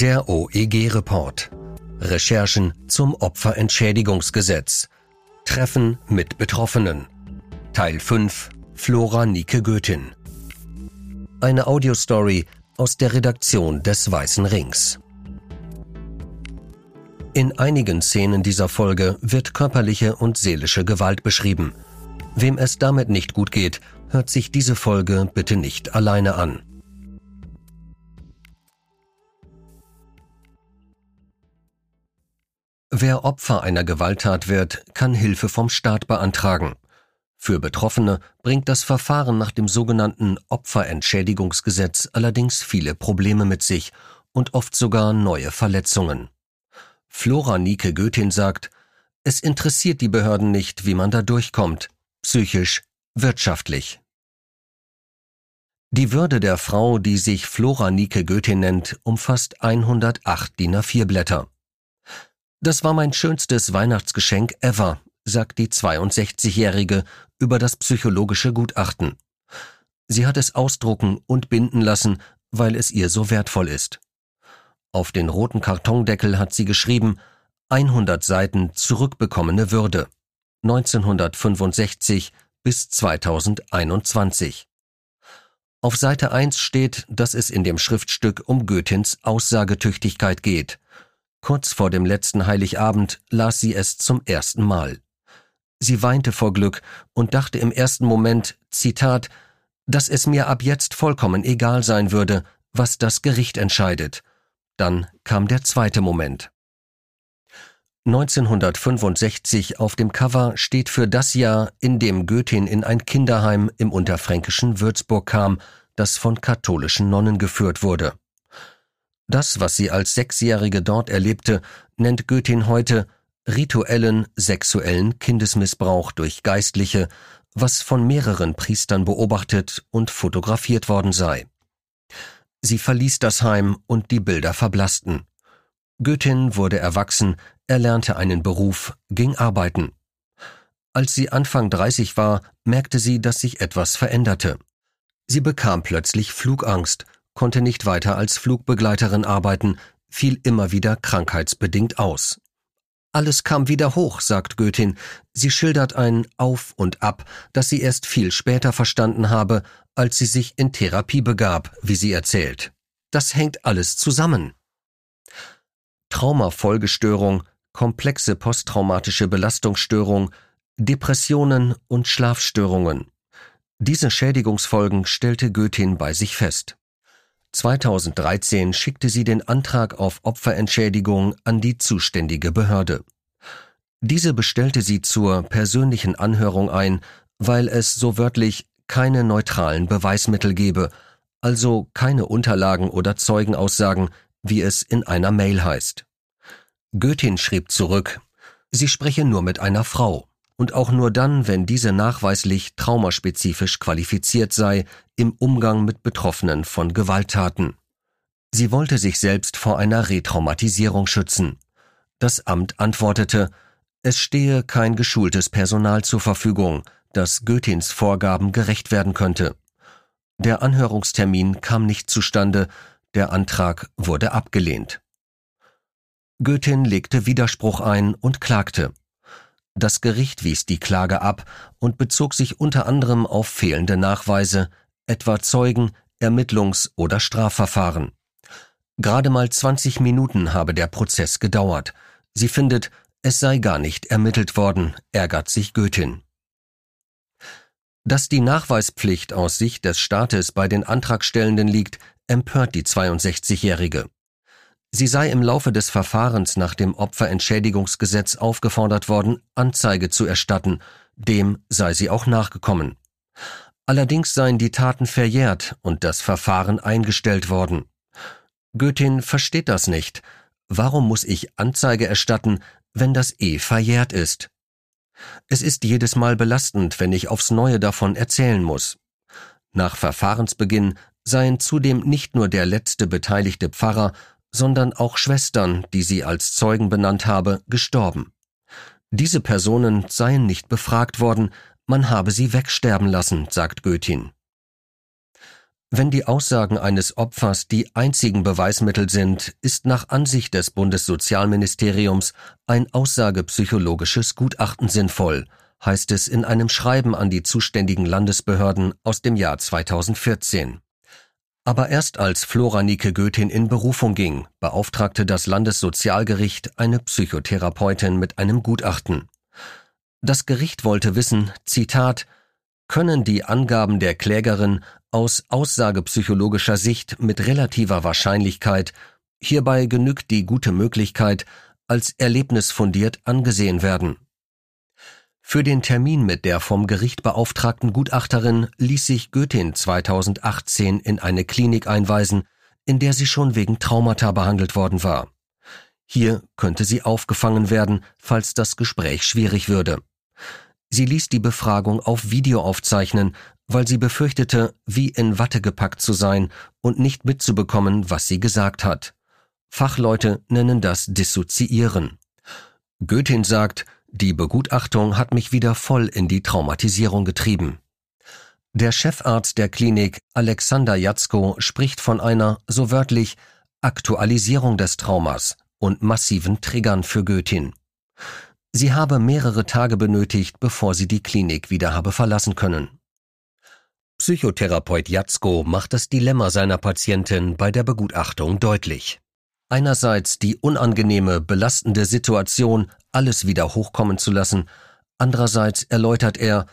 Der OEG-Report. Recherchen zum Opferentschädigungsgesetz. Treffen mit Betroffenen. Teil 5. Flora Nike Göthin. Eine Audiostory aus der Redaktion des Weißen Rings. In einigen Szenen dieser Folge wird körperliche und seelische Gewalt beschrieben. Wem es damit nicht gut geht, hört sich diese Folge bitte nicht alleine an. Wer Opfer einer Gewalttat wird, kann Hilfe vom Staat beantragen. Für Betroffene bringt das Verfahren nach dem sogenannten Opferentschädigungsgesetz allerdings viele Probleme mit sich und oft sogar neue Verletzungen. Flora Nike Göthin sagt, es interessiert die Behörden nicht, wie man da durchkommt, psychisch, wirtschaftlich. Die Würde der Frau, die sich Flora Nike Göthin nennt, umfasst 108 DIN A4 Blätter. Das war mein schönstes Weihnachtsgeschenk ever, sagt die 62-Jährige über das psychologische Gutachten. Sie hat es ausdrucken und binden lassen, weil es ihr so wertvoll ist. Auf den roten Kartondeckel hat sie geschrieben 100 Seiten zurückbekommene Würde 1965 bis 2021. Auf Seite 1 steht, dass es in dem Schriftstück um Goethins Aussagetüchtigkeit geht. Kurz vor dem letzten Heiligabend las sie es zum ersten Mal. Sie weinte vor Glück und dachte im ersten Moment, Zitat, dass es mir ab jetzt vollkommen egal sein würde, was das Gericht entscheidet. Dann kam der zweite Moment. 1965 auf dem Cover steht für das Jahr, in dem Goethin in ein Kinderheim im unterfränkischen Würzburg kam, das von katholischen Nonnen geführt wurde. Das, was sie als Sechsjährige dort erlebte, nennt Goethin heute rituellen sexuellen Kindesmissbrauch durch Geistliche, was von mehreren Priestern beobachtet und fotografiert worden sei. Sie verließ das Heim und die Bilder verblassten. Goethin wurde erwachsen, erlernte einen Beruf, ging arbeiten. Als sie Anfang 30 war, merkte sie, dass sich etwas veränderte. Sie bekam plötzlich Flugangst, konnte nicht weiter als Flugbegleiterin arbeiten, fiel immer wieder krankheitsbedingt aus. Alles kam wieder hoch, sagt Goethin. Sie schildert ein Auf und Ab, das sie erst viel später verstanden habe, als sie sich in Therapie begab, wie sie erzählt. Das hängt alles zusammen. Traumafolgestörung, komplexe posttraumatische Belastungsstörung, Depressionen und Schlafstörungen. Diese Schädigungsfolgen stellte Goethin bei sich fest. 2013 schickte sie den Antrag auf Opferentschädigung an die zuständige Behörde. Diese bestellte sie zur persönlichen Anhörung ein, weil es so wörtlich keine neutralen Beweismittel gebe, also keine Unterlagen oder Zeugenaussagen, wie es in einer Mail heißt. Goethin schrieb zurück, sie spreche nur mit einer Frau und auch nur dann, wenn diese nachweislich traumaspezifisch qualifiziert sei im Umgang mit Betroffenen von Gewalttaten. Sie wollte sich selbst vor einer Retraumatisierung schützen. Das Amt antwortete, es stehe kein geschultes Personal zur Verfügung, das Goethins Vorgaben gerecht werden könnte. Der Anhörungstermin kam nicht zustande, der Antrag wurde abgelehnt. Goethin legte Widerspruch ein und klagte. Das Gericht wies die Klage ab und bezog sich unter anderem auf fehlende Nachweise, etwa Zeugen, Ermittlungs- oder Strafverfahren. Gerade mal 20 Minuten habe der Prozess gedauert. Sie findet, es sei gar nicht ermittelt worden, ärgert sich Goethin. Dass die Nachweispflicht aus Sicht des Staates bei den Antragstellenden liegt, empört die 62-Jährige. Sie sei im Laufe des Verfahrens nach dem Opferentschädigungsgesetz aufgefordert worden, Anzeige zu erstatten, dem sei sie auch nachgekommen. Allerdings seien die Taten verjährt und das Verfahren eingestellt worden. Goethin versteht das nicht. Warum muss ich Anzeige erstatten, wenn das eh verjährt ist? Es ist jedes Mal belastend, wenn ich aufs Neue davon erzählen muss. Nach Verfahrensbeginn seien zudem nicht nur der letzte beteiligte Pfarrer, sondern auch Schwestern, die sie als Zeugen benannt habe, gestorben. Diese Personen seien nicht befragt worden, man habe sie wegsterben lassen, sagt Goethin. Wenn die Aussagen eines Opfers die einzigen Beweismittel sind, ist nach Ansicht des Bundessozialministeriums ein aussagepsychologisches Gutachten sinnvoll, heißt es in einem Schreiben an die zuständigen Landesbehörden aus dem Jahr 2014. Aber erst als Flora Nike Goethin in Berufung ging, beauftragte das Landessozialgericht eine Psychotherapeutin mit einem Gutachten. Das Gericht wollte wissen, Zitat, können die Angaben der Klägerin aus aussagepsychologischer Sicht mit relativer Wahrscheinlichkeit, hierbei genügt die gute Möglichkeit, als erlebnisfundiert angesehen werden. Für den Termin mit der vom Gericht beauftragten Gutachterin ließ sich Göthin 2018 in eine Klinik einweisen, in der sie schon wegen Traumata behandelt worden war. Hier könnte sie aufgefangen werden, falls das Gespräch schwierig würde. Sie ließ die Befragung auf Video aufzeichnen, weil sie befürchtete, wie in Watte gepackt zu sein und nicht mitzubekommen, was sie gesagt hat. Fachleute nennen das Dissoziieren. Goethin sagt, die Begutachtung hat mich wieder voll in die Traumatisierung getrieben. Der Chefarzt der Klinik, Alexander Jatzko, spricht von einer, so wörtlich, Aktualisierung des Traumas und massiven Triggern für Goethin. Sie habe mehrere Tage benötigt, bevor sie die Klinik wieder habe verlassen können. Psychotherapeut Jatzko macht das Dilemma seiner Patientin bei der Begutachtung deutlich. Einerseits die unangenehme, belastende Situation, alles wieder hochkommen zu lassen, andererseits erläutert er,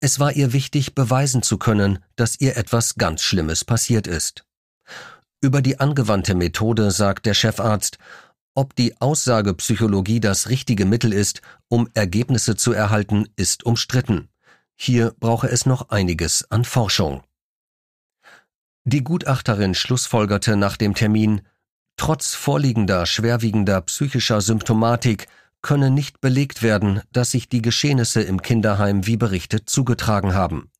es war ihr wichtig, beweisen zu können, dass ihr etwas ganz Schlimmes passiert ist. Über die angewandte Methode sagt der Chefarzt, ob die Aussagepsychologie das richtige Mittel ist, um Ergebnisse zu erhalten, ist umstritten. Hier brauche es noch einiges an Forschung. Die Gutachterin schlussfolgerte nach dem Termin, trotz vorliegender schwerwiegender psychischer Symptomatik könne nicht belegt werden, dass sich die Geschehnisse im Kinderheim wie berichtet zugetragen haben.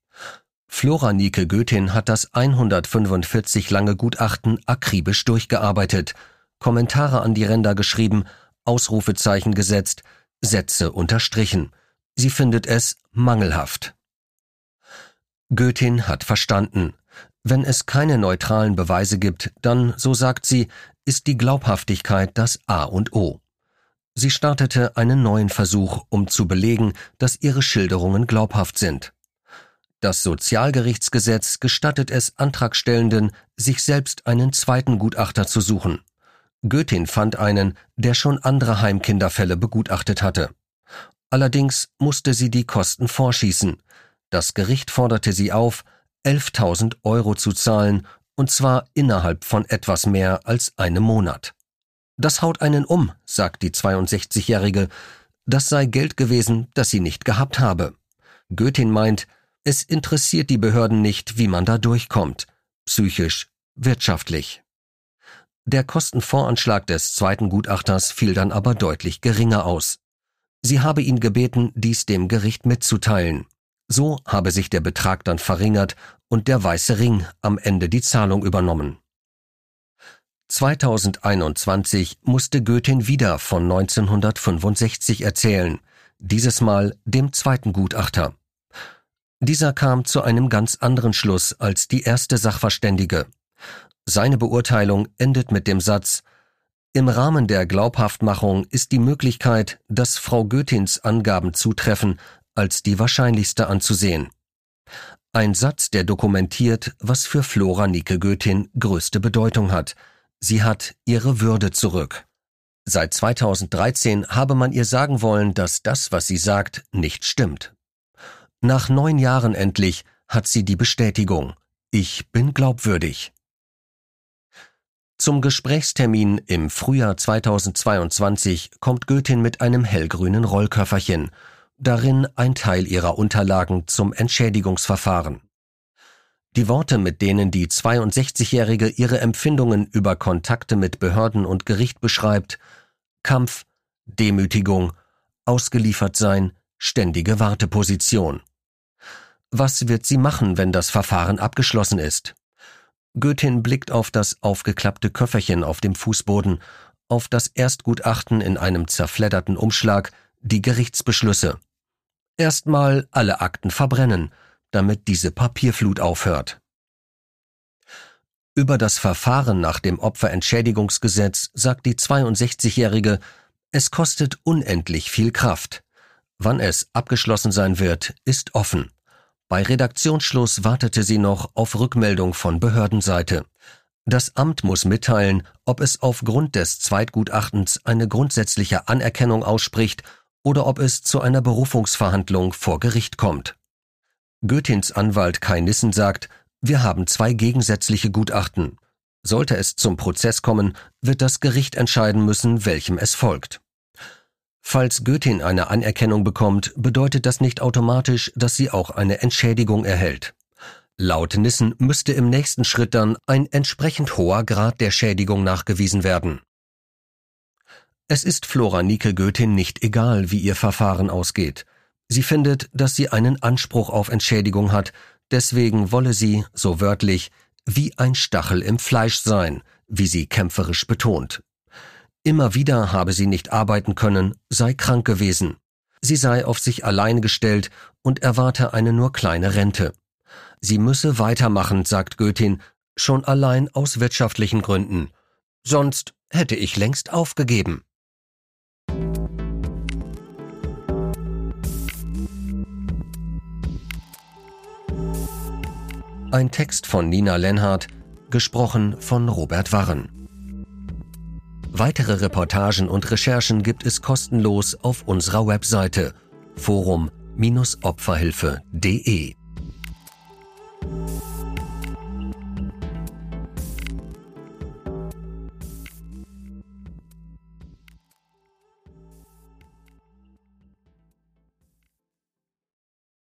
Flora Nike Goethin hat das 145 lange Gutachten akribisch durchgearbeitet Kommentare an die Ränder geschrieben, Ausrufezeichen gesetzt, Sätze unterstrichen. Sie findet es mangelhaft. Goethin hat verstanden. Wenn es keine neutralen Beweise gibt, dann, so sagt sie, ist die Glaubhaftigkeit das A und O. Sie startete einen neuen Versuch, um zu belegen, dass ihre Schilderungen glaubhaft sind. Das Sozialgerichtsgesetz gestattet es Antragstellenden, sich selbst einen zweiten Gutachter zu suchen. Göthin fand einen, der schon andere Heimkinderfälle begutachtet hatte. Allerdings musste sie die Kosten vorschießen. Das Gericht forderte sie auf, 11.000 Euro zu zahlen, und zwar innerhalb von etwas mehr als einem Monat. Das haut einen um, sagt die 62-Jährige. Das sei Geld gewesen, das sie nicht gehabt habe. Göthin meint, es interessiert die Behörden nicht, wie man da durchkommt. Psychisch, wirtschaftlich. Der Kostenvoranschlag des zweiten Gutachters fiel dann aber deutlich geringer aus. Sie habe ihn gebeten, dies dem Gericht mitzuteilen. So habe sich der Betrag dann verringert und der Weiße Ring am Ende die Zahlung übernommen. 2021 musste Goethin wieder von 1965 erzählen, dieses Mal dem zweiten Gutachter. Dieser kam zu einem ganz anderen Schluss als die erste Sachverständige. Seine Beurteilung endet mit dem Satz Im Rahmen der Glaubhaftmachung ist die Möglichkeit, dass Frau Goethins Angaben zutreffen, als die wahrscheinlichste anzusehen. Ein Satz, der dokumentiert, was für Flora Nike Goethin größte Bedeutung hat. Sie hat ihre Würde zurück. Seit 2013 habe man ihr sagen wollen, dass das, was sie sagt, nicht stimmt. Nach neun Jahren endlich hat sie die Bestätigung. Ich bin glaubwürdig. Zum Gesprächstermin im Frühjahr 2022 kommt Göthin mit einem hellgrünen Rollköfferchen, darin ein Teil ihrer Unterlagen zum Entschädigungsverfahren. Die Worte, mit denen die 62-Jährige ihre Empfindungen über Kontakte mit Behörden und Gericht beschreibt, Kampf, Demütigung, ausgeliefert sein, ständige Warteposition. Was wird sie machen, wenn das Verfahren abgeschlossen ist? Göthin blickt auf das aufgeklappte Köfferchen auf dem Fußboden, auf das Erstgutachten in einem zerfledderten Umschlag, die Gerichtsbeschlüsse. Erstmal alle Akten verbrennen, damit diese Papierflut aufhört. Über das Verfahren nach dem Opferentschädigungsgesetz sagt die 62-Jährige, es kostet unendlich viel Kraft. Wann es abgeschlossen sein wird, ist offen. Bei Redaktionsschluss wartete sie noch auf Rückmeldung von Behördenseite. Das Amt muss mitteilen, ob es aufgrund des Zweitgutachtens eine grundsätzliche Anerkennung ausspricht oder ob es zu einer Berufungsverhandlung vor Gericht kommt. Goethins Anwalt Kai Nissen sagt, wir haben zwei gegensätzliche Gutachten. Sollte es zum Prozess kommen, wird das Gericht entscheiden müssen, welchem es folgt. Falls Göttin eine Anerkennung bekommt, bedeutet das nicht automatisch, dass sie auch eine Entschädigung erhält. Laut Nissen müsste im nächsten Schritt dann ein entsprechend hoher Grad der Schädigung nachgewiesen werden. Es ist Flora Nike Göttin nicht egal, wie ihr Verfahren ausgeht. Sie findet, dass sie einen Anspruch auf Entschädigung hat, deswegen wolle sie, so wörtlich, wie ein Stachel im Fleisch sein, wie sie kämpferisch betont. Immer wieder habe sie nicht arbeiten können, sei krank gewesen. Sie sei auf sich allein gestellt und erwarte eine nur kleine Rente. Sie müsse weitermachen, sagt Göttin, schon allein aus wirtschaftlichen Gründen. Sonst hätte ich längst aufgegeben. Ein Text von Nina Lenhardt, gesprochen von Robert Warren. Weitere Reportagen und Recherchen gibt es kostenlos auf unserer Webseite forum-opferhilfe.de.